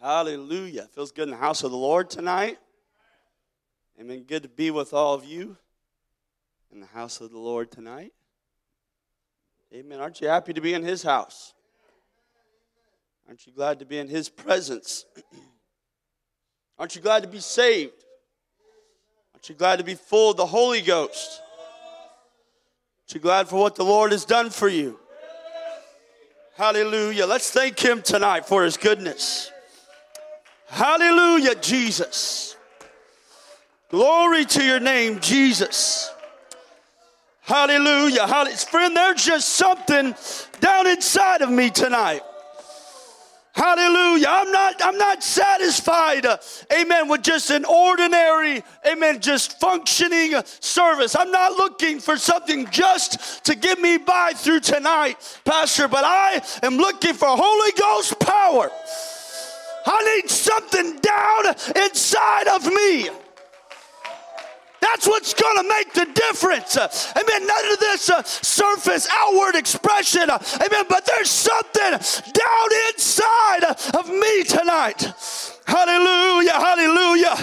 Hallelujah. Feels good in the house of the Lord tonight. Amen. Good to be with all of you in the house of the Lord tonight. Amen. Aren't you happy to be in his house? Aren't you glad to be in his presence? Aren't you glad to be saved? Aren't you glad to be full of the Holy Ghost? Aren't you glad for what the Lord has done for you? Hallelujah. Let's thank him tonight for his goodness. Hallelujah, Jesus. Glory to your name, Jesus. Hallelujah. Hallelujah. Friend, there's just something down inside of me tonight. Hallelujah. I'm not, I'm not satisfied, uh, amen, with just an ordinary, amen, just functioning service. I'm not looking for something just to get me by through tonight, Pastor, but I am looking for Holy Ghost power. I need something down inside of me. That's what's going to make the difference. Amen. None of this uh, surface outward expression. Amen. But there's something down inside of me tonight. Hallelujah. Hallelujah.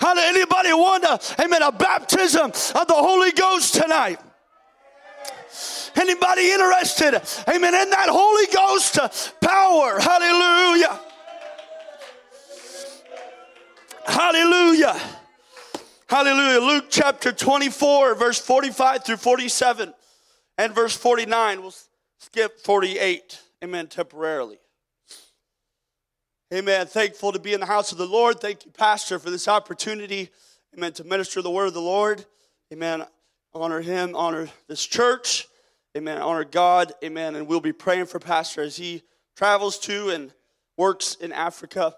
How Hallelujah. Anybody want, a, amen, a baptism of the Holy Ghost tonight? Anybody interested, amen, in that Holy Ghost power? Hallelujah. Hallelujah. Hallelujah. Luke chapter 24, verse 45 through 47, and verse 49. We'll skip 48. Amen. Temporarily. Amen. Thankful to be in the house of the Lord. Thank you, Pastor, for this opportunity. Amen. To minister the word of the Lord. Amen. Honor him, honor this church. Amen. Honor God. Amen. And we'll be praying for Pastor as he travels to and works in Africa.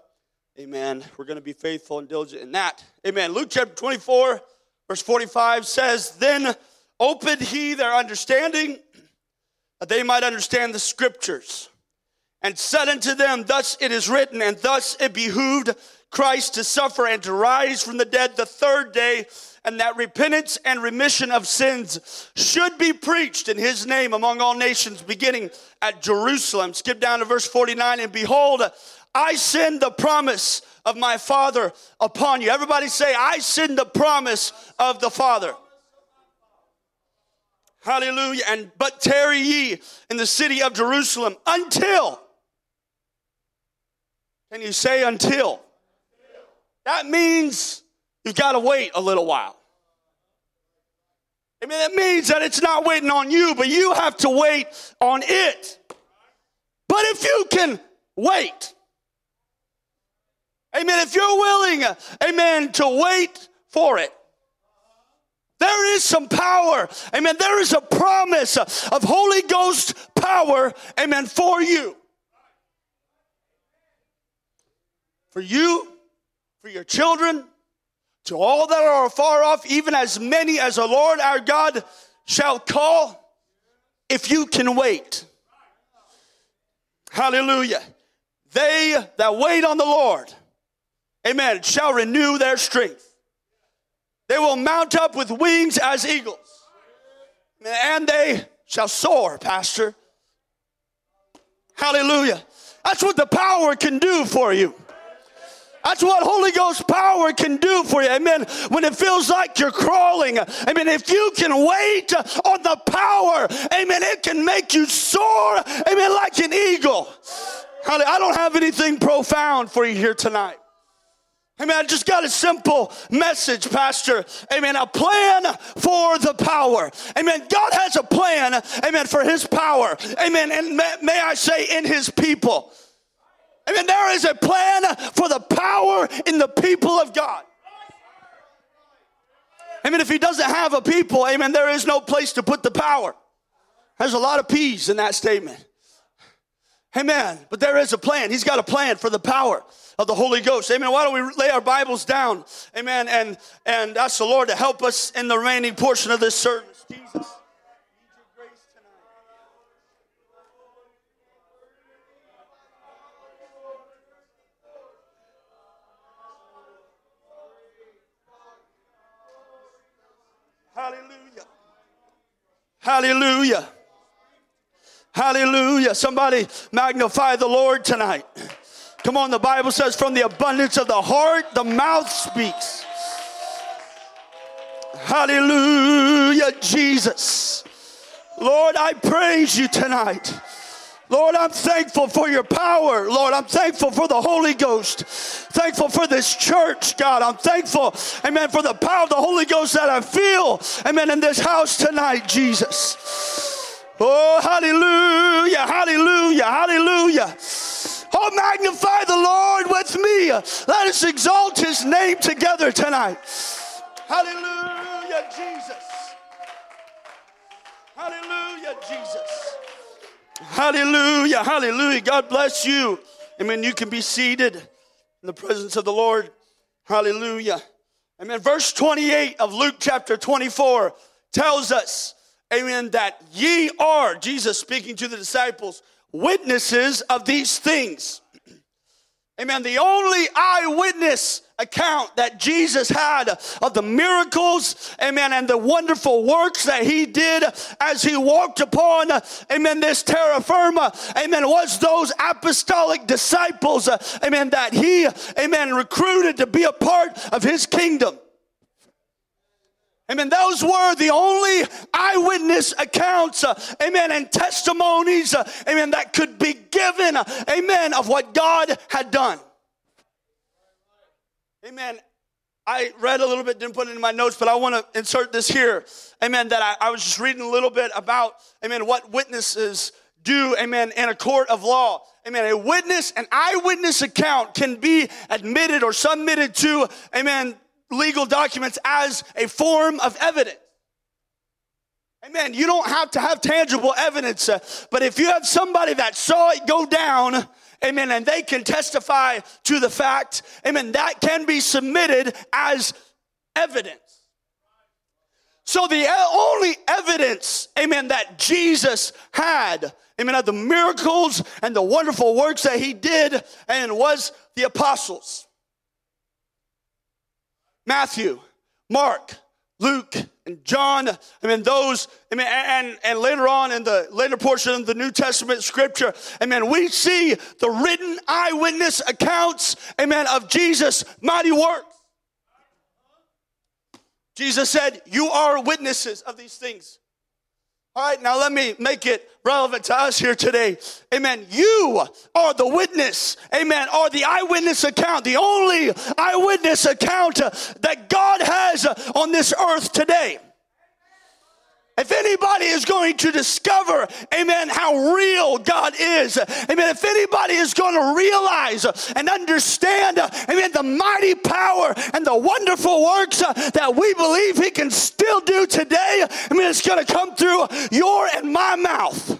Amen. We're going to be faithful and diligent in that. Amen. Luke chapter 24, verse 45 says, Then opened he their understanding that they might understand the scriptures, and said unto them, Thus it is written, and thus it behooved Christ to suffer and to rise from the dead the third day, and that repentance and remission of sins should be preached in his name among all nations, beginning at Jerusalem. Skip down to verse 49, and behold, I send the promise of my Father upon you. Everybody say, I send the promise of the Father. Hallelujah. And but tarry ye in the city of Jerusalem until. Can you say until? That means you've got to wait a little while. I mean, it means that it's not waiting on you, but you have to wait on it. But if you can wait, Amen. If you're willing, amen, to wait for it, there is some power. Amen. There is a promise of Holy Ghost power, amen, for you. For you, for your children, to all that are far off, even as many as the Lord our God shall call, if you can wait. Hallelujah. They that wait on the Lord amen, shall renew their strength. They will mount up with wings as eagles, and they shall soar, Pastor. Hallelujah. That's what the power can do for you. That's what Holy Ghost power can do for you. Amen. When it feels like you're crawling. Amen. If you can wait on the power, amen, it can make you soar. Amen. Like an eagle. I don't have anything profound for you here tonight. Amen. I just got a simple message, Pastor. Amen. A plan for the power. Amen. God has a plan. Amen. For his power. Amen. And may, may I say, in his people. Amen. There is a plan for the power in the people of God. Amen. If he doesn't have a people, amen, there is no place to put the power. There's a lot of P's in that statement. Amen. But there is a plan. He's got a plan for the power of the Holy Ghost. Amen. Why don't we lay our Bibles down? Amen. And and ask the Lord to help us in the remaining portion of this service. Jesus. Hallelujah. Hallelujah. Hallelujah. Somebody magnify the Lord tonight. Come on, the Bible says, from the abundance of the heart, the mouth speaks. Hallelujah, Jesus. Lord, I praise you tonight. Lord, I'm thankful for your power. Lord, I'm thankful for the Holy Ghost. Thankful for this church, God. I'm thankful, amen, for the power of the Holy Ghost that I feel, amen, in this house tonight, Jesus. Oh, hallelujah, hallelujah, hallelujah. Oh, magnify the Lord with me. Let us exalt his name together tonight. Hallelujah, Jesus. Hallelujah, Jesus. Hallelujah, hallelujah. God bless you. Amen. You can be seated in the presence of the Lord. Hallelujah. Amen. Verse 28 of Luke chapter 24 tells us, amen, that ye are, Jesus speaking to the disciples, witnesses of these things. Amen. The only eyewitness account that Jesus had of the miracles, amen, and the wonderful works that he did as he walked upon, amen, this terra firma, amen, was those apostolic disciples, uh, amen, that he, amen, recruited to be a part of his kingdom. Amen. Those were the only eyewitness accounts, uh, amen, and testimonies, uh, amen, that could be given, uh, amen, of what God had done. Amen. I read a little bit, didn't put it in my notes, but I want to insert this here. Amen. That I, I was just reading a little bit about, amen, what witnesses do, amen, in a court of law. Amen. A witness, an eyewitness account can be admitted or submitted to, amen, legal documents as a form of evidence. Amen. You don't have to have tangible evidence, uh, but if you have somebody that saw it go down, amen, and they can testify to the fact, amen, that can be submitted as evidence. So the only evidence, amen, that Jesus had, amen, of the miracles and the wonderful works that he did, and was the apostles. Matthew, Mark, Luke, and John. I mean, those, I mean, and, and later on in the later portion of the New Testament scripture, amen, we see the written eyewitness accounts, amen, of Jesus' mighty works. Jesus said, You are witnesses of these things. All right, now let me make it relevant to us here today. Amen. You are the witness. Amen. Are the eyewitness account, the only eyewitness account that God has on this earth today. If anybody is going to discover, amen, how real God is, amen, if anybody is going to realize and understand, amen, the mighty power and the wonderful works that we believe He can still do today, I mean, it's going to come through your and my mouth.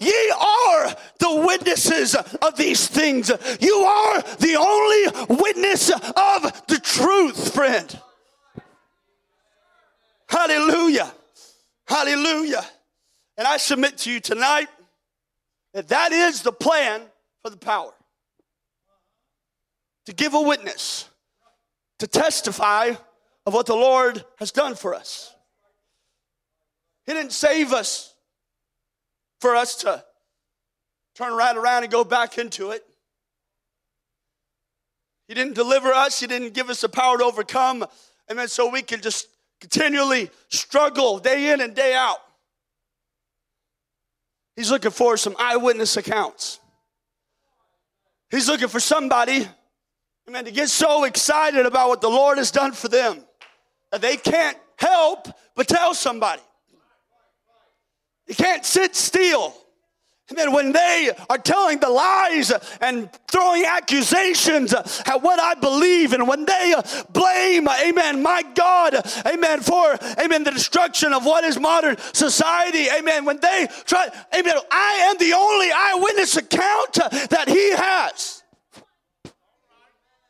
Ye are the witnesses of these things. You are the only witness of the truth, friend. Hallelujah. Hallelujah. And I submit to you tonight that that is the plan for the power to give a witness, to testify of what the Lord has done for us. He didn't save us for us to turn right around and go back into it. He didn't deliver us, He didn't give us the power to overcome. Amen. So we can just continually struggle day in and day out. He's looking for some eyewitness accounts. He's looking for somebody, amen, to get so excited about what the Lord has done for them that they can't help but tell somebody. You can't sit still. Amen. When they are telling the lies and throwing accusations at what I believe, and when they blame, amen, my God, amen, for, amen, the destruction of what is modern society, amen, when they try, amen, I am the only eyewitness account that he has.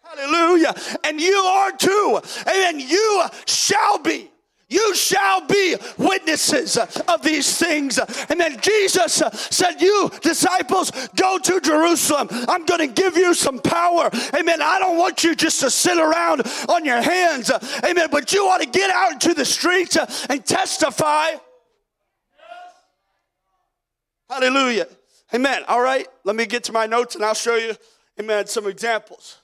Hallelujah. And you are too. Amen. You shall be. You shall be witnesses of these things. And then Jesus said, You disciples, go to Jerusalem. I'm going to give you some power. Amen. I don't want you just to sit around on your hands. Amen. But you ought to get out into the streets and testify. Hallelujah. Amen. All right, let me get to my notes and I'll show you, amen, some examples.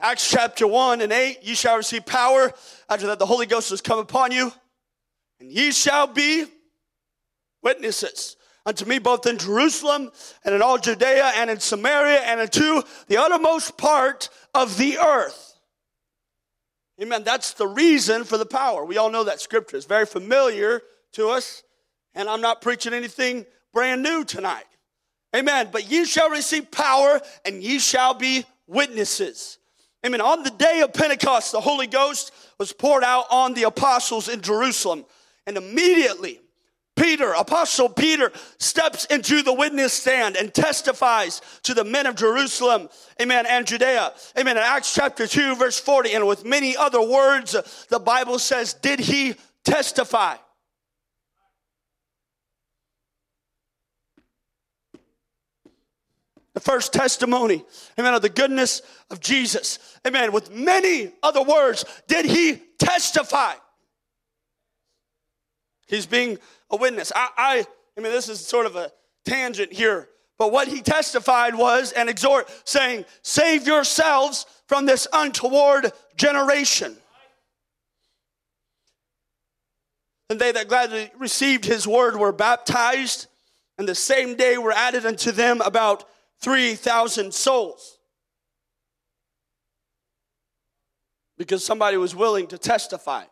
Acts chapter 1 and 8, you shall receive power after that the Holy Ghost has come upon you, and ye shall be witnesses unto me both in Jerusalem and in all Judea and in Samaria and into the uttermost part of the earth. Amen. That's the reason for the power. We all know that scripture is very familiar to us, and I'm not preaching anything brand new tonight. Amen. But ye shall receive power and ye shall be witnesses. Amen. On the day of Pentecost, the Holy Ghost was poured out on the apostles in Jerusalem. And immediately, Peter, Apostle Peter, steps into the witness stand and testifies to the men of Jerusalem, amen, and Judea. Amen. In Acts chapter 2, verse 40, and with many other words, the Bible says, Did he testify? The first testimony, amen, of the goodness of Jesus. Amen. With many other words, did he testify? He's being a witness. I, I, I mean, this is sort of a tangent here, but what he testified was an exhort saying, Save yourselves from this untoward generation. And they that gladly received his word were baptized, and the same day were added unto them about 3,000 souls. Because somebody was willing to testify.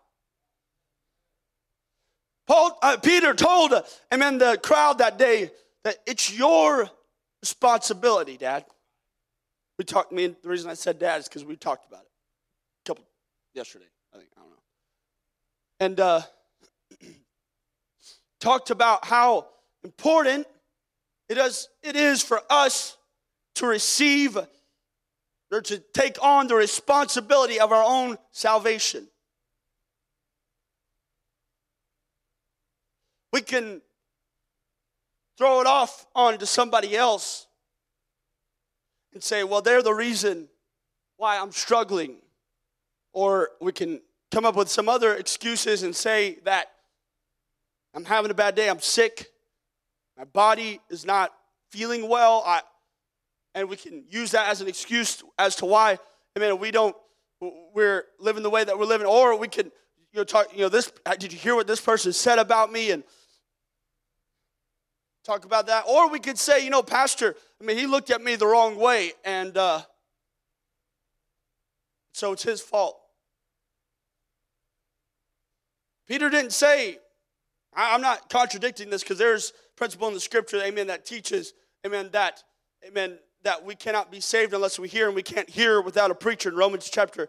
Paul, uh, Peter told, uh, amen, the crowd that day that it's your responsibility, Dad. We talked, me, the reason I said dad is because we talked about it a couple, yesterday, I think, I don't know. And uh, talked about how important it is, it is for us to receive or to take on the responsibility of our own salvation. We can throw it off onto somebody else and say, well, they're the reason why I'm struggling. Or we can come up with some other excuses and say that I'm having a bad day, I'm sick, my body is not feeling well, I, and we can use that as an excuse as to why, I mean, we don't, we're living the way that we're living, or we can, you know, talk, you know, this, did you hear what this person said about me? And talk about that. Or we could say, you know, Pastor, I mean, he looked at me the wrong way, and uh, so it's his fault. Peter didn't say, I'm not contradicting this because there's principle in the scripture, amen, that teaches, amen, that, amen, that we cannot be saved unless we hear, and we can't hear without a preacher. In Romans chapter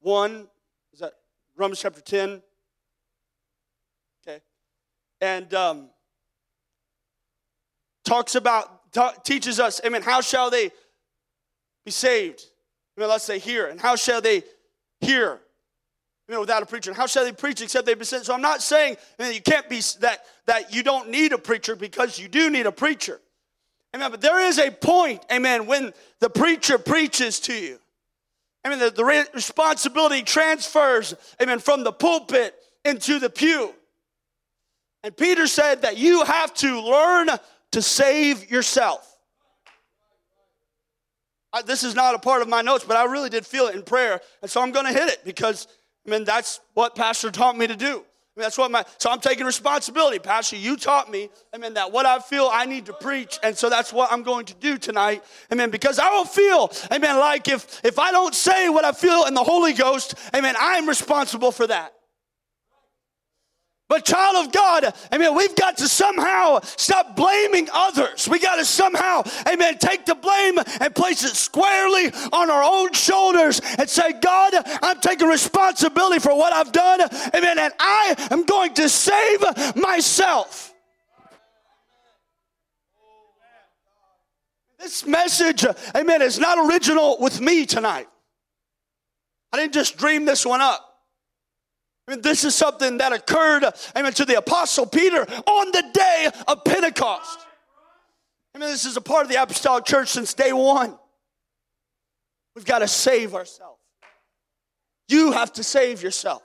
1, is that Romans chapter 10? Okay. And um, talks about, ta- teaches us, amen, how shall they be saved? I mean, let's say hear. And how shall they hear? I mean, without a preacher. And how shall they preach except they be sent? So I'm not saying mean, you can't be that that you don't need a preacher because you do need a preacher. Amen. But there is a point, amen, when the preacher preaches to you. Amen. The, the responsibility transfers, amen, from the pulpit into the pew. And Peter said that you have to learn to save yourself. I, this is not a part of my notes, but I really did feel it in prayer. And so I'm going to hit it because, I mean, that's what Pastor taught me to do. Mean, that's what my, so I'm taking responsibility. Pastor, you taught me, I mean, that what I feel I need to preach. And so that's what I'm going to do tonight. Amen. Because I will feel, amen, like if, if I don't say what I feel in the Holy Ghost, amen, I'm responsible for that. But, child of God, amen, we've got to somehow stop blaming others. We got to somehow, amen, take the blame and place it squarely on our own shoulders and say, God, I'm taking responsibility for what I've done, amen, and I am going to save myself. This message, amen, is not original with me tonight. I didn't just dream this one up. This is something that occurred, amen, to the Apostle Peter on the day of Pentecost. I mean, this is a part of the apostolic church since day one. We've got to save ourselves. You have to save yourself.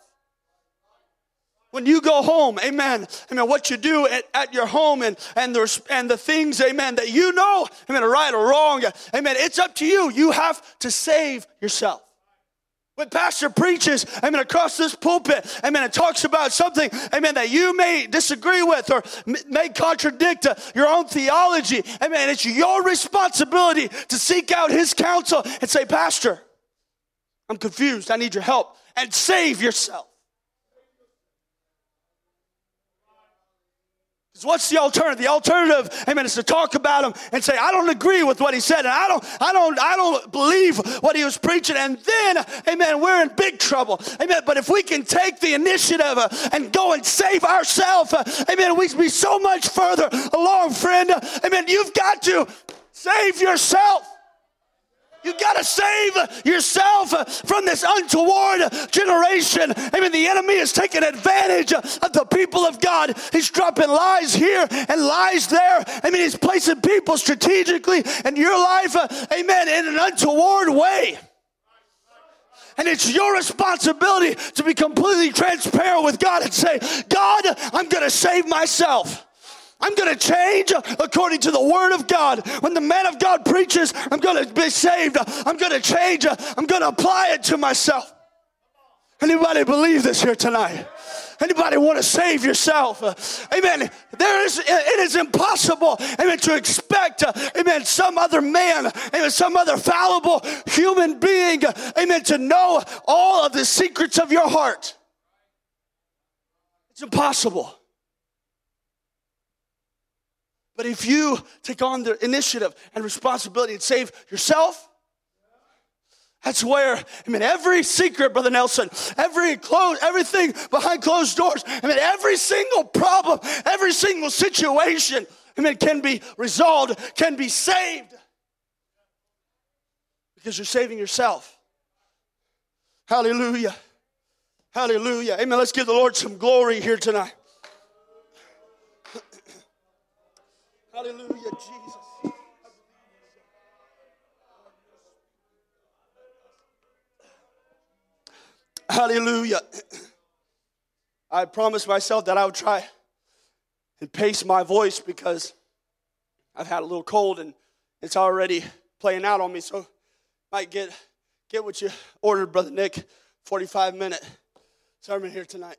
when you go home, amen, amen, what you do at, at your home and, and, there's, and the things, amen, that you know, amen, right or wrong, amen, it's up to you. You have to save yourself. When pastor preaches, amen, across this pulpit, amen, it talks about something, amen, that you may disagree with or may contradict uh, your own theology, amen, it's your responsibility to seek out his counsel and say, Pastor, I'm confused, I need your help, and save yourself. What's the alternative? The alternative, amen, is to talk about him and say, I don't agree with what he said, and I don't, I don't, I don't believe what he was preaching, and then, amen, we're in big trouble. Amen. But if we can take the initiative uh, and go and save ourselves, uh, amen, we'd be so much further along, friend. Amen. You've got to save yourself. You got to save yourself from this untoward generation. I mean, the enemy is taking advantage of the people of God. He's dropping lies here and lies there. I mean, he's placing people strategically in your life, amen, in an untoward way. And it's your responsibility to be completely transparent with God and say, God, I'm going to save myself. I'm going to change according to the word of God. When the man of God preaches, I'm going to be saved. I'm going to change. I'm going to apply it to myself. Anybody believe this here tonight? Anybody want to save yourself? Amen. There is, it is impossible, amen, to expect, amen, some other man, amen, some other fallible human being, amen, to know all of the secrets of your heart. It's impossible. But if you take on the initiative and responsibility and save yourself, that's where, I mean, every secret, Brother Nelson, every close, everything behind closed doors, I mean, every single problem, every single situation, I mean, can be resolved, can be saved. Because you're saving yourself. Hallelujah. Hallelujah. Amen. Let's give the Lord some glory here tonight. Hallelujah, Jesus. Hallelujah. I promised myself that I would try and pace my voice because I've had a little cold and it's already playing out on me. So might get get what you ordered, Brother Nick. 45 minute sermon here tonight.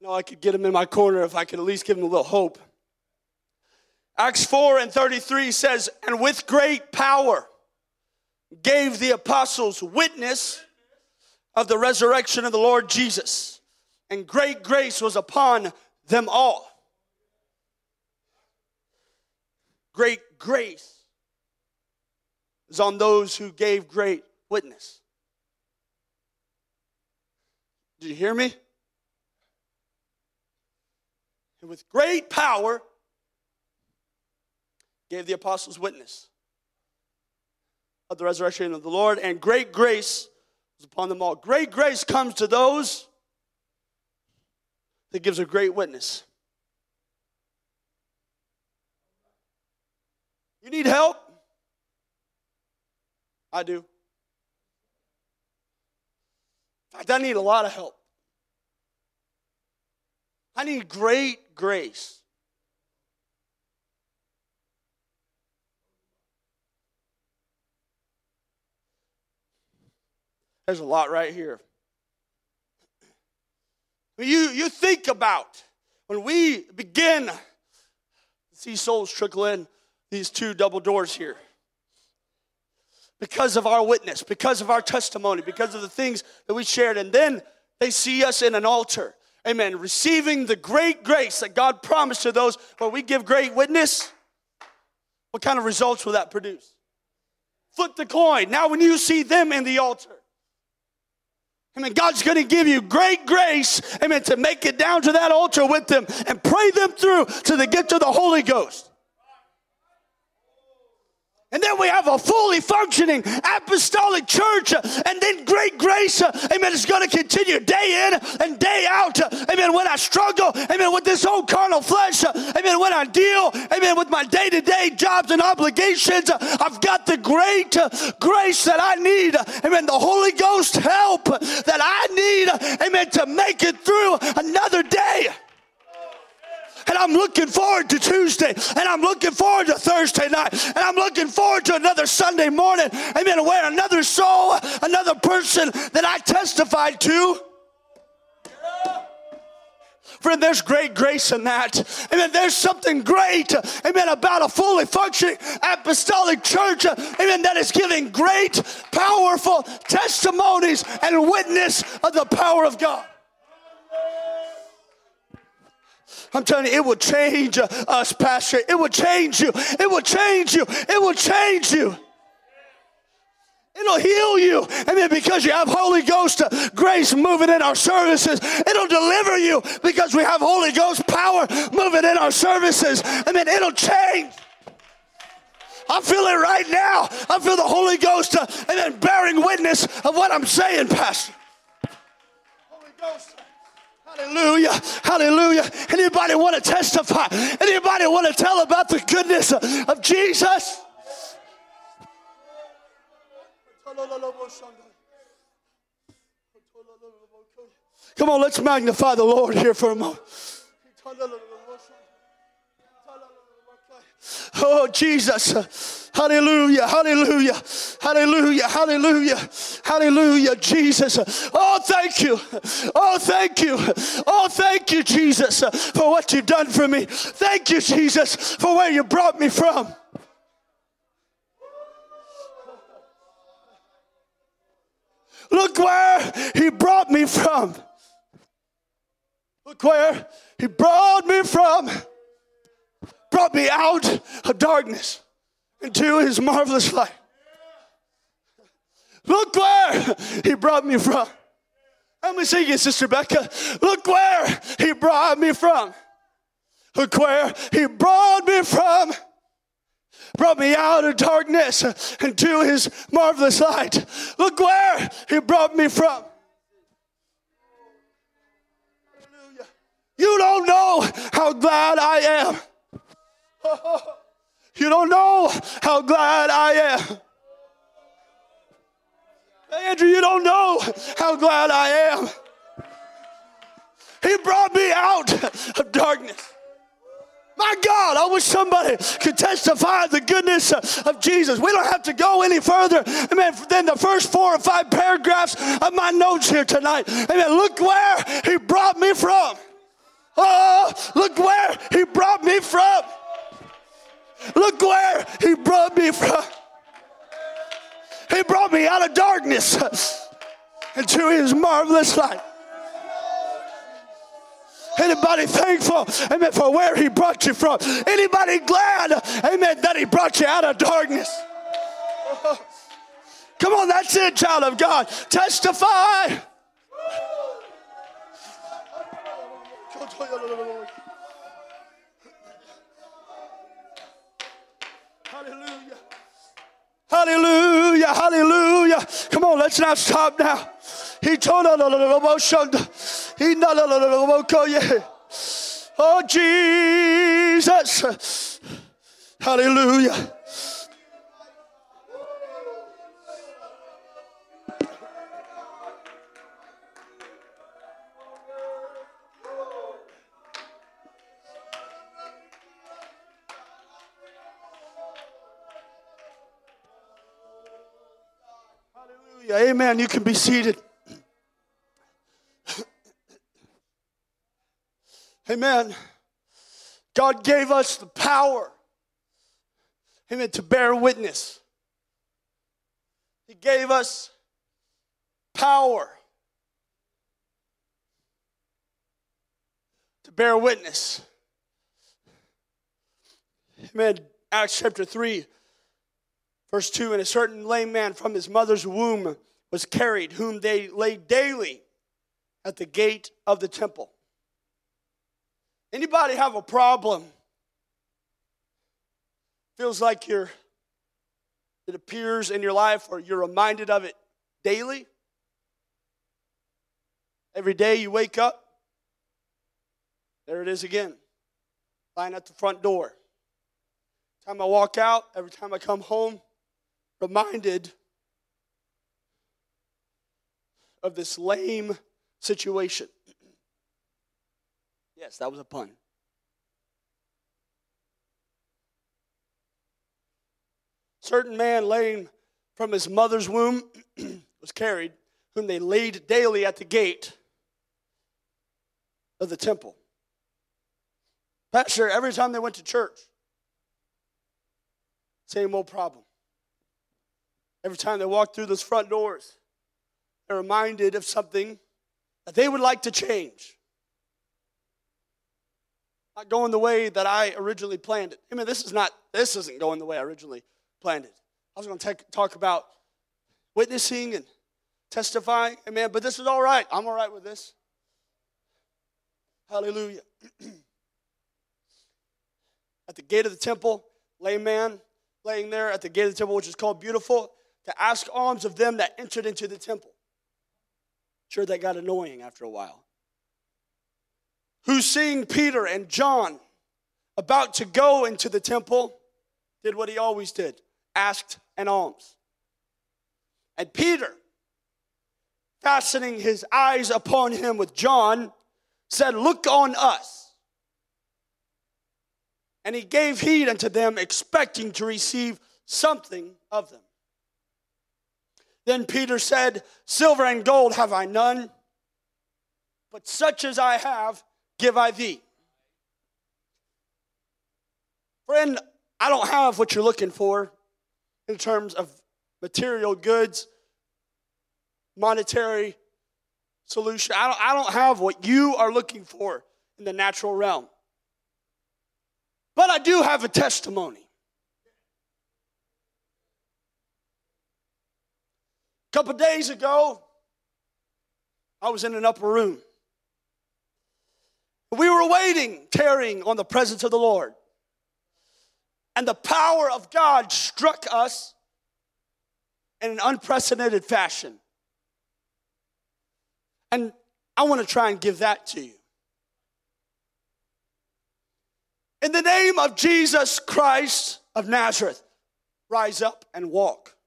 Know I could get him in my corner if I could at least give him a little hope. Acts 4 and 33 says, And with great power gave the apostles witness of the resurrection of the Lord Jesus, and great grace was upon them all. Great grace is on those who gave great witness. Did you hear me? And with great power gave the apostles witness of the resurrection of the Lord, and great grace was upon them all. Great grace comes to those that gives a great witness. You need help? I do. In fact, I need a lot of help. I need great grace. There's a lot right here. You, you think about when we begin to see souls trickle in these two double doors here because of our witness, because of our testimony, because of the things that we shared, and then they see us in an altar amen, receiving the great grace that God promised to those where we give great witness, what kind of results will that produce? Flip the coin. Now, when you see them in the altar, Amen. God's going to give you great grace, amen, to make it down to that altar with them and pray them through to the gift of the Holy Ghost. And then we have a fully functioning apostolic church, uh, and then great grace, uh, amen, is going to continue day in and day out. Uh, amen. When I struggle, amen, with this old carnal flesh, amen, when I deal, amen, with my day to day jobs and obligations, I've got the great grace that I need, amen, the Holy Ghost help that I need, amen, to make it through another day. And I'm looking forward to Tuesday. And I'm looking forward to Thursday night. And I'm looking forward to another Sunday morning. Amen. Where another soul, another person that I testified to. Friend, there's great grace in that. Amen. There's something great, amen, about a fully functioning apostolic church, amen, that is giving great, powerful testimonies and witness of the power of God. I'm telling you, it will change us, Pastor. It will change you. It will change you. It will change you. It'll heal you. And then Because you have Holy Ghost grace moving in our services. It'll deliver you because we have Holy Ghost power moving in our services. Amen. It'll change. I feel it right now. I feel the Holy Ghost, uh, then bearing witness of what I'm saying, Pastor. Holy Ghost. Hallelujah. Hallelujah. Anybody want to testify? Anybody want to tell about the goodness of Jesus? Come on, let's magnify the Lord here for a moment. Oh, Jesus. Hallelujah, hallelujah, hallelujah, hallelujah, hallelujah, Jesus. Oh, thank you. Oh, thank you. Oh, thank you, Jesus, for what you've done for me. Thank you, Jesus, for where you brought me from. Look where he brought me from. Look where he brought me from brought me out of darkness into his marvelous light. Look where he brought me from. Let me sing it, Sister Becca. Look where he brought me from. Look where he brought me from. Brought me out of darkness into his marvelous light. Look where he brought me from. You don't know how glad I am you don't know how glad I am. Andrew, you don't know how glad I am. He brought me out of darkness. My God, I wish somebody could testify the goodness of Jesus. We don't have to go any further amen, than the first four or five paragraphs of my notes here tonight. Amen. Look where He brought me from. Oh, look where He brought me from. Look where He brought me from. He brought me out of darkness into His marvelous light. Anybody thankful, amen, for where He brought you from? Anybody glad, amen, that He brought you out of darkness? Come on, that's it, child of God. Testify. Hallelujah. Hallelujah. Come on, let's not stop now. He told Oh Jesus. Hallelujah. Amen. You can be seated. Amen. God gave us the power, amen, to bear witness. He gave us power to bear witness. Amen. Acts chapter 3, verse 2 And a certain lame man from his mother's womb was carried, whom they laid daily at the gate of the temple. Anybody have a problem? Feels like you're that appears in your life or you're reminded of it daily? Every day you wake up, there it is again, lying at the front door. Every time I walk out, every time I come home, reminded of this lame situation. Yes, that was a pun. Certain man laying from his mother's womb was carried, whom they laid daily at the gate of the temple. Pastor, every time they went to church, same old problem. Every time they walked through those front doors, they're reminded of something that they would like to change. Not going the way that I originally planned it. I mean, this is not, this isn't going the way I originally planned it. I was going to talk about witnessing and testifying. Amen. But this is all right. I'm all right with this. Hallelujah. at the gate of the temple, layman laying there at the gate of the temple, which is called Beautiful, to ask alms of them that entered into the temple. Sure, that got annoying after a while. Who seeing Peter and John about to go into the temple, did what he always did asked an alms. And Peter, fastening his eyes upon him with John, said, Look on us. And he gave heed unto them, expecting to receive something of them. Then Peter said, Silver and gold have I none, but such as I have, give I thee. Friend, I don't have what you're looking for in terms of material goods, monetary solution. I don't, I don't have what you are looking for in the natural realm. But I do have a testimony. A couple days ago, I was in an upper room. We were waiting, tearing on the presence of the Lord. And the power of God struck us in an unprecedented fashion. And I want to try and give that to you. In the name of Jesus Christ of Nazareth, rise up and walk.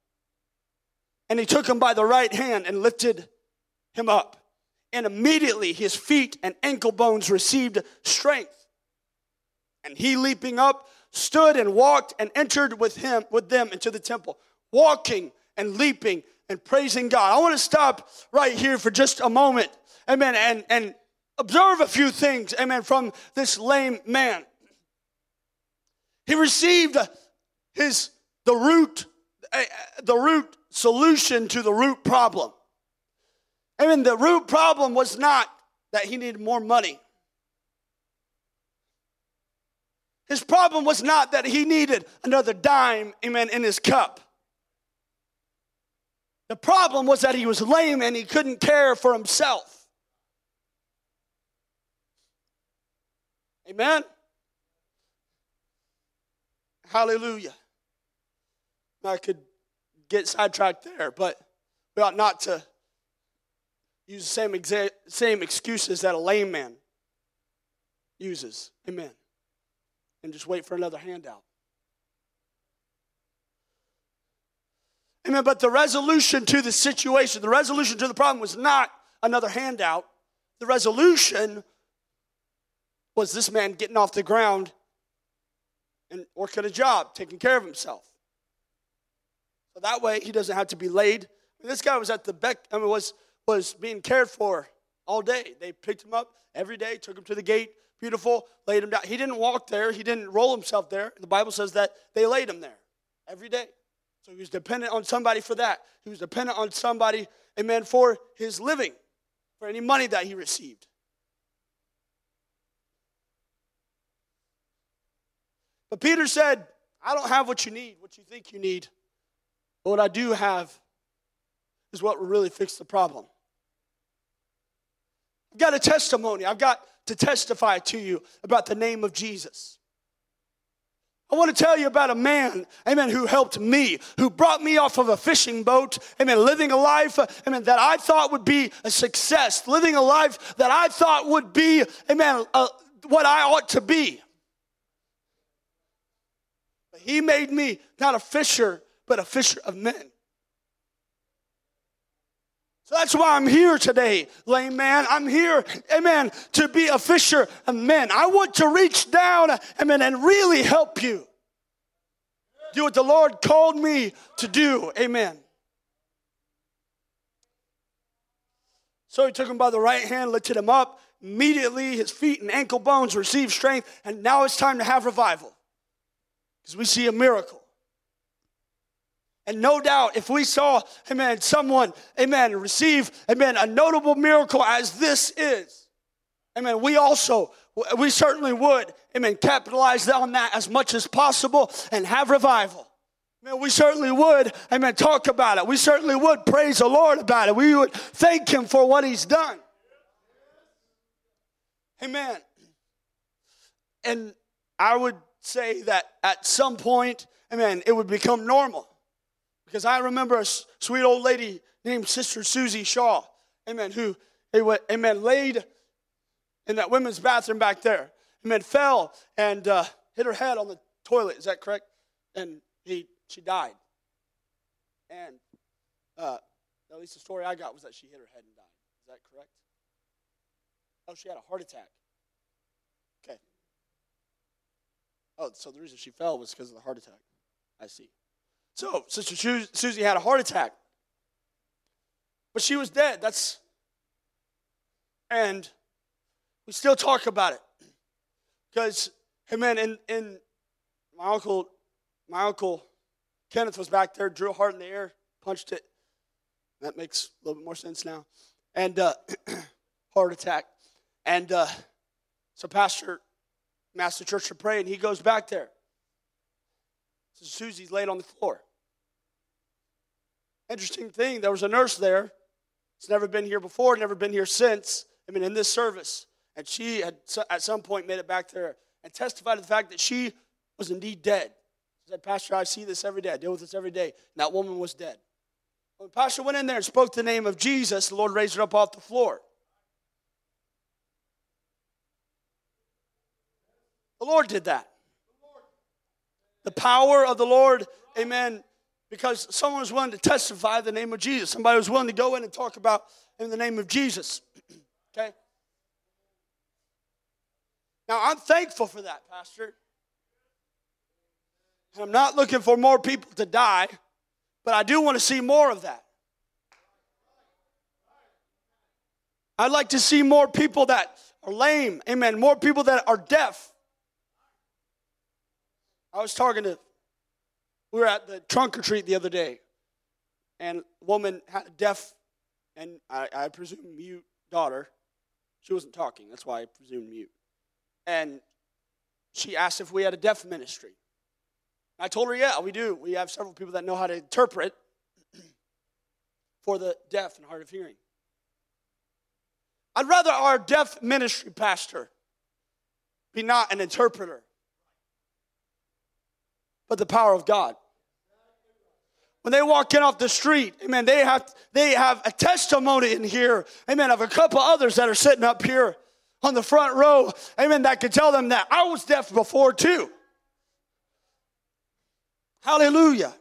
And he took him by the right hand and lifted him up. And immediately his feet and ankle bones received strength. And he leaping up stood and walked and entered with him with them into the temple, walking and leaping and praising God. I want to stop right here for just a moment. Amen. And and observe a few things, amen, from this lame man. He received his the root uh, the root solution to the root problem. I mean, the root problem was not that he needed more money. His problem was not that he needed another dime, amen, in his cup. The problem was that he was lame and he couldn't care for himself. Amen. Hallelujah. I could get sidetracked there, but we ought not to use the same, exa- same excuses that a lame man uses. Amen. And just wait for another handout. Amen. But the resolution to the situation, the resolution to the problem was not another handout. The resolution was this man getting off the ground and working a job, taking care of himself. So that way he doesn't have to be laid. I mean, this guy was at the beck, I mean, was, was being cared for all day. They picked him up every day, took him to the gate, beautiful, laid him down. He didn't walk there, he didn't roll himself there. The Bible says that they laid him there every day. So he was dependent on somebody for that. He was dependent on somebody, amen, for his living, for any money that he received. But Peter said, I don't have what you need, what you think you need. But what I do have is what will really fix the problem. I've got a testimony. I've got to testify to you about the name of Jesus. I want to tell you about a man, amen, who helped me, who brought me off of a fishing boat, amen, living a life, amen, that I thought would be a success, living a life that I thought would be, amen, uh, what I ought to be. He made me not a fisher, but a fisher of men. So that's why I'm here today, lame man. I'm here, amen, to be a fisher of men. I want to reach down, amen, and really help you. Do what the Lord called me to do, amen. So he took him by the right hand, lifted him up. Immediately, his feet and ankle bones received strength, and now it's time to have revival because we see a miracle. And no doubt, if we saw, amen, someone, amen, receive, amen, a notable miracle as this is, amen, we also, we certainly would, amen, capitalize on that as much as possible and have revival. Man, we certainly would, amen, talk about it. We certainly would praise the Lord about it. We would thank Him for what He's done. Amen. And I would say that at some point, amen, it would become normal. Because I remember a sweet old lady named Sister Susie Shaw, amen, who, amen, laid in that women's bathroom back there, amen, fell and uh, hit her head on the toilet. Is that correct? And he, she died. And uh, at least the story I got was that she hit her head and died. Is that correct? Oh, she had a heart attack. Okay. Oh, so the reason she fell was because of the heart attack. I see. So, Sister Susie had a heart attack. But she was dead. That's, and we still talk about it. Because, hey man, in, in my uncle, my uncle Kenneth was back there, drew a heart in the air, punched it. That makes a little bit more sense now. And uh, heart attack. And uh, so Pastor Master church to pray, and he goes back there. So Susie's laid on the floor. Interesting thing, there was a nurse there. It's never been here before, never been here since. I mean, in this service. And she had at some point made it back there and testified to the fact that she was indeed dead. She said, Pastor, I see this every day. I deal with this every day. And that woman was dead. When Pastor went in there and spoke the name of Jesus, the Lord raised her up off the floor. The Lord did that. The power of the Lord, amen, because someone was willing to testify the name of Jesus. Somebody was willing to go in and talk about in the name of Jesus. okay? Now, I'm thankful for that, Pastor. And I'm not looking for more people to die, but I do want to see more of that. I'd like to see more people that are lame, amen, more people that are deaf, I was talking to, we were at the trunk or treat the other day, and a woman deaf and I, I presume mute daughter. She wasn't talking, that's why I presume mute. And she asked if we had a deaf ministry. I told her, yeah, we do. We have several people that know how to interpret for the deaf and hard of hearing. I'd rather our deaf ministry pastor be not an interpreter but the power of God. When they walk in off the street, amen, they have, they have a testimony in here, amen, of a couple others that are sitting up here on the front row, amen, that could tell them that I was deaf before too. Hallelujah.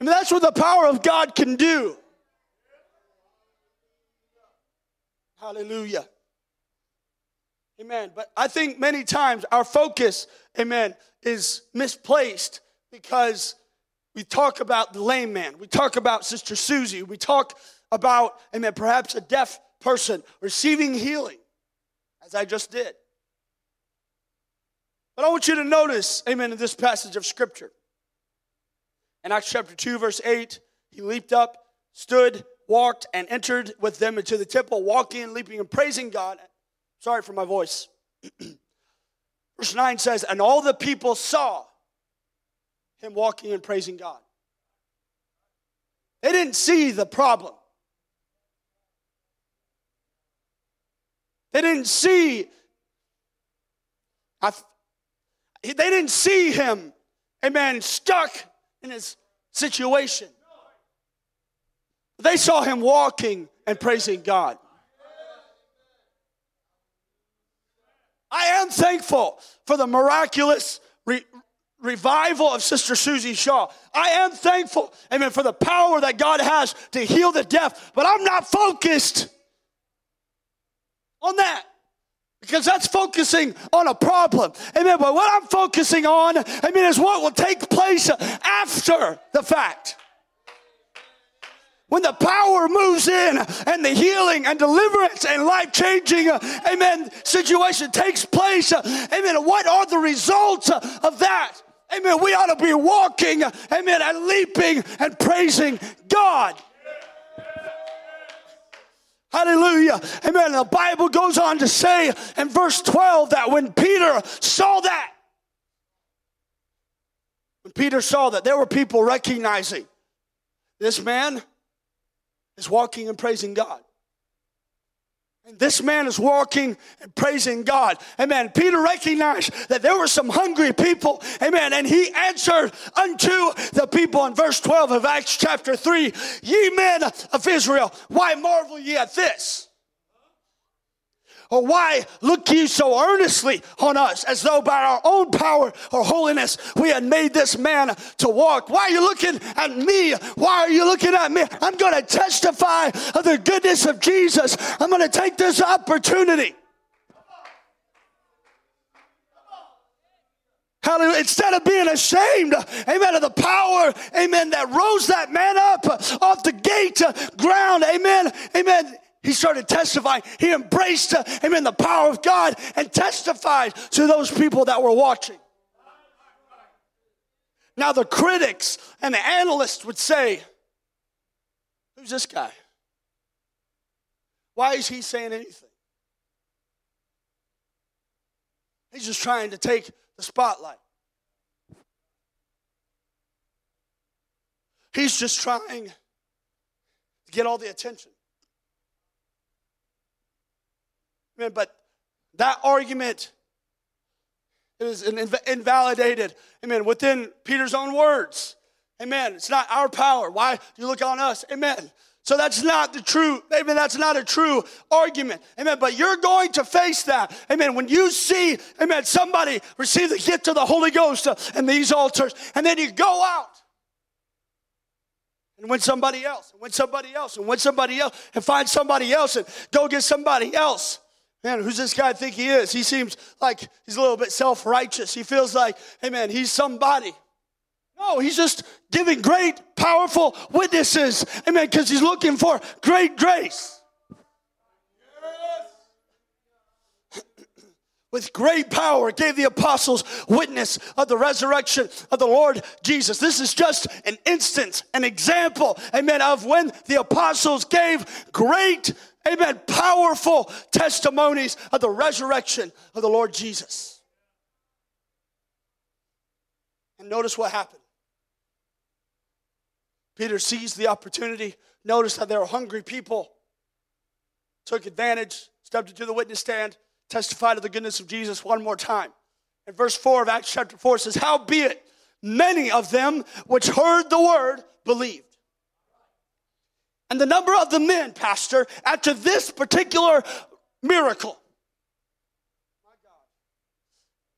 I mean, that's what the power of God can do. Hallelujah. Amen. But I think many times our focus, amen, is misplaced because we talk about the lame man. We talk about Sister Susie. We talk about, amen, perhaps a deaf person receiving healing, as I just did. But I want you to notice, amen, in this passage of Scripture. In Acts chapter 2, verse 8, he leaped up, stood, walked, and entered with them into the temple, walking leaping and praising God. Sorry for my voice. Verse 9 says, And all the people saw him walking and praising God. They didn't see the problem. They didn't see. I, they didn't see him, amen, stuck in his situation. They saw him walking and praising God. I am thankful for the miraculous re- revival of Sister Susie Shaw. I am thankful, amen, for the power that God has to heal the deaf, but I'm not focused on that because that's focusing on a problem. Amen. But what I'm focusing on, I mean, is what will take place after the fact. When the power moves in and the healing and deliverance and life changing, uh, amen, situation takes place, uh, amen, what are the results uh, of that? Amen. We ought to be walking, amen, and leaping and praising God. Hallelujah. Amen. The Bible goes on to say in verse 12 that when Peter saw that, when Peter saw that, there were people recognizing this man is walking and praising God. And this man is walking and praising God. Amen. Peter recognized that there were some hungry people. Amen. And he answered unto the people in verse 12 of Acts chapter 3 Ye men of Israel, why marvel ye at this? Or why look ye so earnestly on us as though by our own power or holiness we had made this man to walk? Why are you looking at me? Why are you looking at me? I'm going to testify of the goodness of Jesus. I'm going to take this opportunity. Hallelujah. Instead of being ashamed, amen, of the power, amen, that rose that man up off the gate ground, amen, amen. He started testifying. He embraced uh, him in the power of God and testified to those people that were watching. Now, the critics and the analysts would say, Who's this guy? Why is he saying anything? He's just trying to take the spotlight. He's just trying to get all the attention. Amen. But that argument is invalidated, amen, within Peter's own words. Amen. It's not our power. Why do you look on us? Amen. So that's not the true, amen, that's not a true argument. Amen. But you're going to face that. Amen. When you see, amen, somebody receive the gift of the Holy Ghost uh, in these altars, and then you go out and win somebody else, and win somebody else, and win somebody else, and find somebody else, and go get somebody else. Man, who's this guy I think he is? He seems like he's a little bit self righteous. He feels like, hey, man, he's somebody. No, he's just giving great, powerful witnesses. Amen, because he's looking for great grace. with great power gave the apostles witness of the resurrection of the Lord Jesus. This is just an instance, an example, amen, of when the apostles gave great, amen, powerful testimonies of the resurrection of the Lord Jesus. And notice what happened. Peter seized the opportunity, noticed that there were hungry people, took advantage, stepped into the witness stand, testified to the goodness of Jesus one more time. And verse 4 of Acts chapter 4 says, Howbeit, many of them which heard the word believed. And the number of the men, Pastor, after this particular miracle,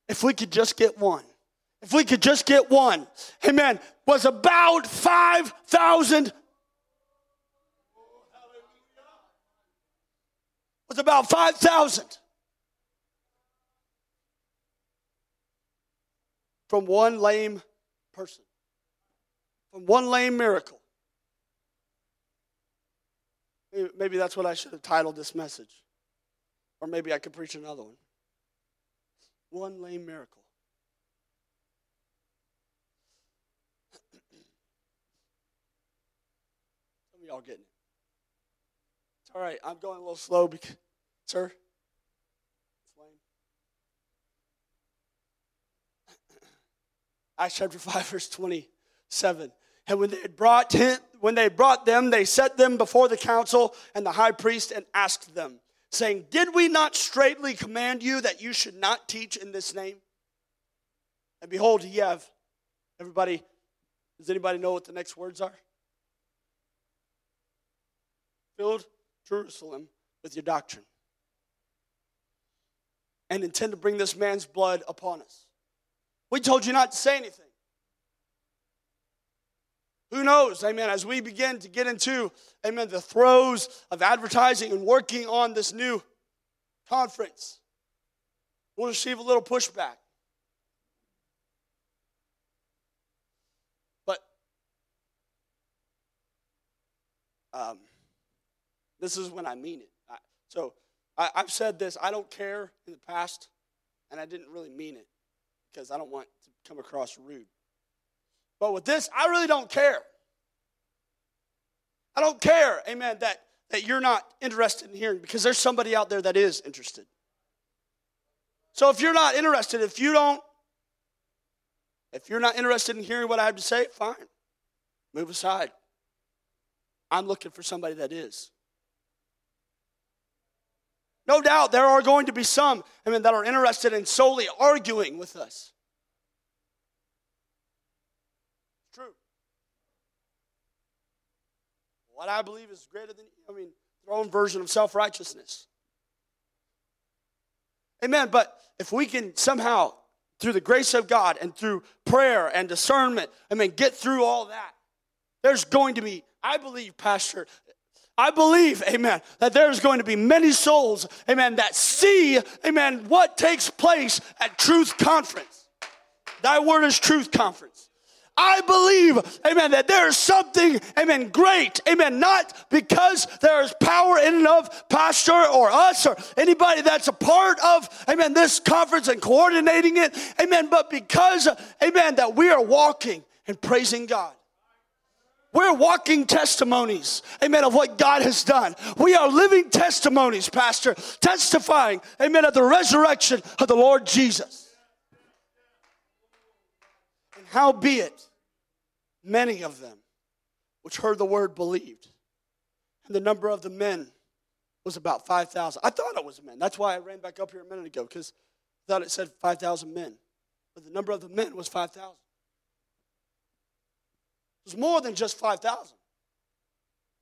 if we could just get one, if we could just get one, amen, was about 5,000. Was about 5,000. from one lame person, from one lame miracle. Maybe that's what I should have titled this message. Or maybe I could preach another one. One lame miracle. Some of y'all getting it. It's all right. I'm going a little slow because, sir. Acts chapter 5, verse 27. And when they brought him, when they brought them, they set them before the council and the high priest and asked them, saying, Did we not straightly command you that you should not teach in this name? And behold, ye have, everybody, does anybody know what the next words are? Filled Jerusalem with your doctrine. And intend to bring this man's blood upon us. We told you not to say anything. Who knows, amen, as we begin to get into, amen, the throes of advertising and working on this new conference, we'll receive a little pushback. But um, this is when I mean it. I, so I, I've said this, I don't care in the past, and I didn't really mean it because I don't want to come across rude. But with this, I really don't care. I don't care, amen, that, that you're not interested in hearing because there's somebody out there that is interested. So if you're not interested, if you don't, if you're not interested in hearing what I have to say, fine. Move aside. I'm looking for somebody that is. No doubt there are going to be some, I mean, that are interested in solely arguing with us. True. What I believe is greater than, I mean, their own version of self righteousness. Amen. But if we can somehow, through the grace of God and through prayer and discernment, I mean, get through all that, there's going to be, I believe, Pastor, I believe, amen, that there's going to be many souls, amen, that see, amen, what takes place at Truth Conference. Thy word is Truth Conference. I believe, amen, that there is something, amen, great, amen, not because there is power in and of pastor or us or anybody that's a part of, amen, this conference and coordinating it, amen, but because, amen, that we are walking and praising God. We're walking testimonies, amen, of what God has done. We are living testimonies, Pastor, testifying, amen, of the resurrection of the Lord Jesus. And howbeit, many of them which heard the word believed. And the number of the men was about 5,000. I thought it was men. That's why I ran back up here a minute ago, because I thought it said 5,000 men. But the number of the men was 5,000 It was more than just 5,000.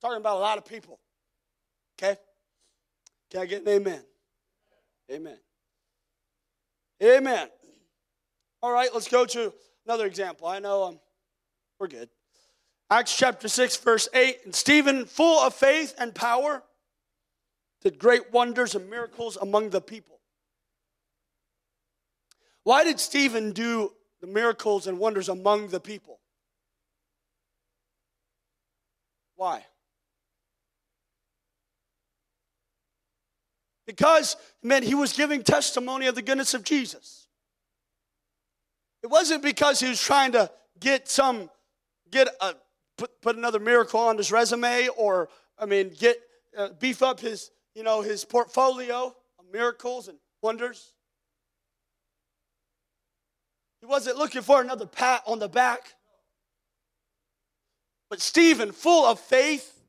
Talking about a lot of people. Okay? Can I get an amen? Amen. Amen. All right, let's go to another example. I know um, we're good. Acts chapter 6, verse 8. And Stephen, full of faith and power, did great wonders and miracles among the people. Why did Stephen do the miracles and wonders among the people? Why? Because, man, he was giving testimony of the goodness of Jesus. It wasn't because he was trying to get some, get a, put, put another miracle on his resume or, I mean, get, uh, beef up his, you know, his portfolio of miracles and wonders. He wasn't looking for another pat on the back. But Stephen, full of faith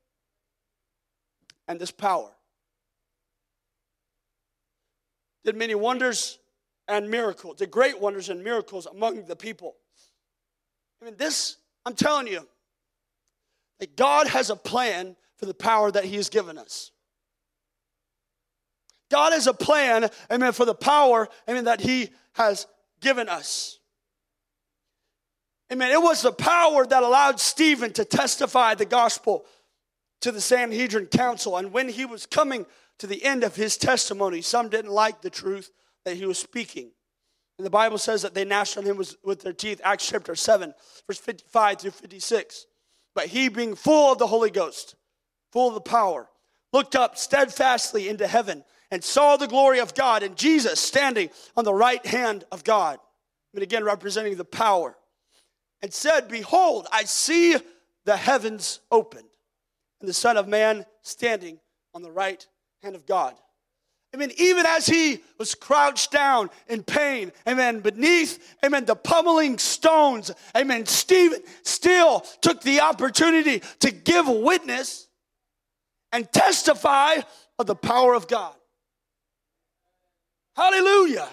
and this power, did many wonders and miracles, did great wonders and miracles among the people. I mean, this, I'm telling you, that God has a plan for the power that He has given us. God has a plan, amen, for the power, amen, that He has given us. Amen. It was the power that allowed Stephen to testify the gospel to the Sanhedrin council. And when he was coming to the end of his testimony, some didn't like the truth that he was speaking. And the Bible says that they gnashed on him with their teeth, Acts chapter 7, verse 55 through 56. But he, being full of the Holy Ghost, full of the power, looked up steadfastly into heaven and saw the glory of God and Jesus standing on the right hand of God. And again, representing the power and said, Behold, I see the heavens opened, and the Son of Man standing on the right hand of God. Amen. Even as he was crouched down in pain, amen, beneath, amen, the pummeling stones, amen, Stephen still took the opportunity to give witness and testify of the power of God. Hallelujah.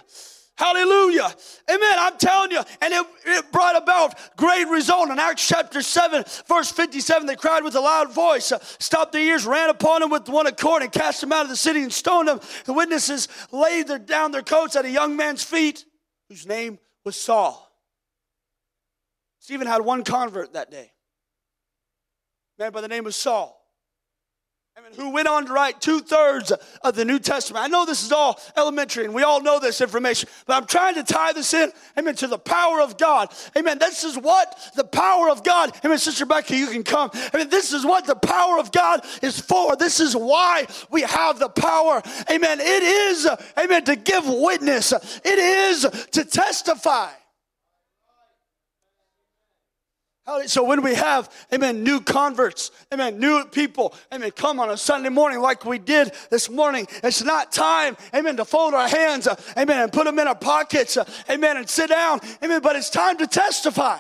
Hallelujah. Amen. I'm telling you. And it, it brought about great result. In Acts chapter 7, verse 57, they cried with a loud voice, uh, stopped their ears, ran upon him with one accord, and cast him out of the city and stoned him. The witnesses laid their, down their coats at a young man's feet, whose name was Saul. Stephen had one convert that day, man by the name of Saul. Who went on to write two thirds of the New Testament. I know this is all elementary and we all know this information, but I'm trying to tie this in, amen, to the power of God. Amen. This is what the power of God, amen, Sister Becky, you can come. I mean, this is what the power of God is for. This is why we have the power. Amen. It is, amen, to give witness, it is to testify. So when we have, amen, new converts, amen, new people, amen, come on a Sunday morning like we did this morning, it's not time, amen, to fold our hands, uh, amen, and put them in our pockets, uh, amen, and sit down, amen, but it's time to testify.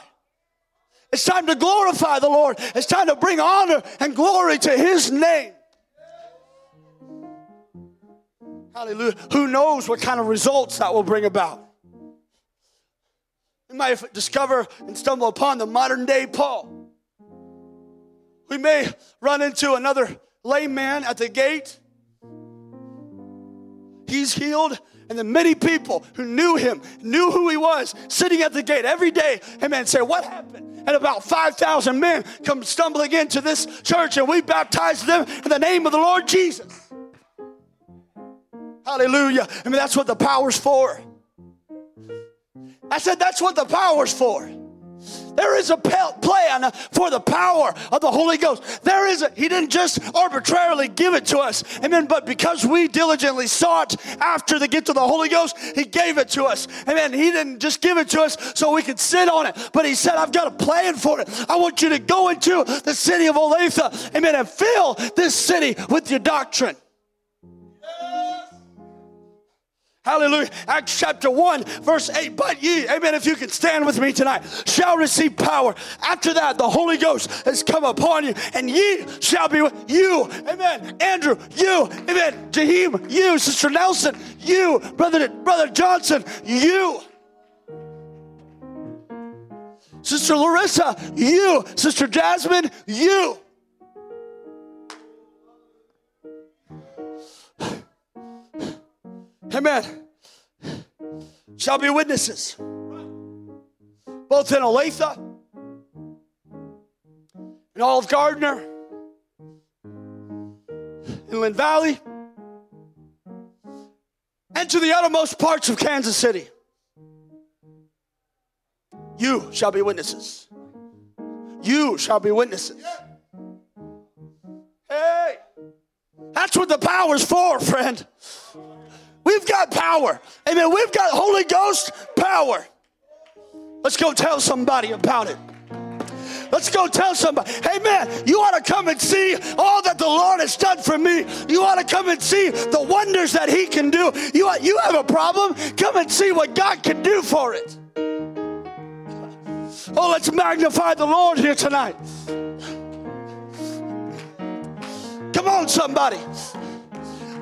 It's time to glorify the Lord. It's time to bring honor and glory to His name. Hallelujah. Who knows what kind of results that will bring about? We might discover and stumble upon the modern day Paul. We may run into another lame man at the gate. He's healed, and the many people who knew him, knew who he was, sitting at the gate every day, amen, say, What happened? And about 5,000 men come stumbling into this church, and we baptize them in the name of the Lord Jesus. Hallelujah. I mean, that's what the power's for. I said, that's what the power's for. There is a plan for the power of the Holy Ghost. There is a, He didn't just arbitrarily give it to us. Amen. But because we diligently sought after the gift of the Holy Ghost, He gave it to us. Amen. He didn't just give it to us so we could sit on it, but He said, I've got a plan for it. I want you to go into the city of Olathe, amen, and fill this city with your doctrine. Hallelujah. Acts chapter 1, verse 8. But ye, amen, if you can stand with me tonight, shall receive power. After that, the Holy Ghost has come upon you, and ye shall be with you. Amen. Andrew, you. Amen. Jaheim, you. Sister Nelson, you. Brother, Brother Johnson, you. Sister Larissa, you. Sister Jasmine, you. Amen. Shall be witnesses. Both in Olathe and all of Gardner, in Inland Valley, and to the uttermost parts of Kansas City. You shall be witnesses. You shall be witnesses. Hey, that's what the power's for, friend. We've got power. Amen. We've got Holy Ghost power. Let's go tell somebody about it. Let's go tell somebody, hey man, you ought to come and see all that the Lord has done for me. You ought to come and see the wonders that He can do. You, you have a problem? Come and see what God can do for it. Oh, let's magnify the Lord here tonight. Come on, somebody.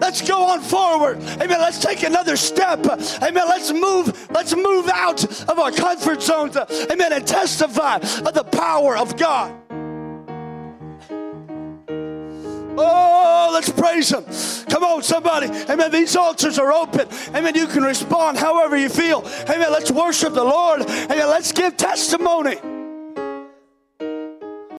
Let's go on forward. Amen. Let's take another step. Amen. Let's move. Let's move out of our comfort zones. Amen. And testify of the power of God. Oh, let's praise Him. Come on, somebody. Amen. These altars are open. Amen. You can respond however you feel. Amen. Let's worship the Lord. Amen. Let's give testimony.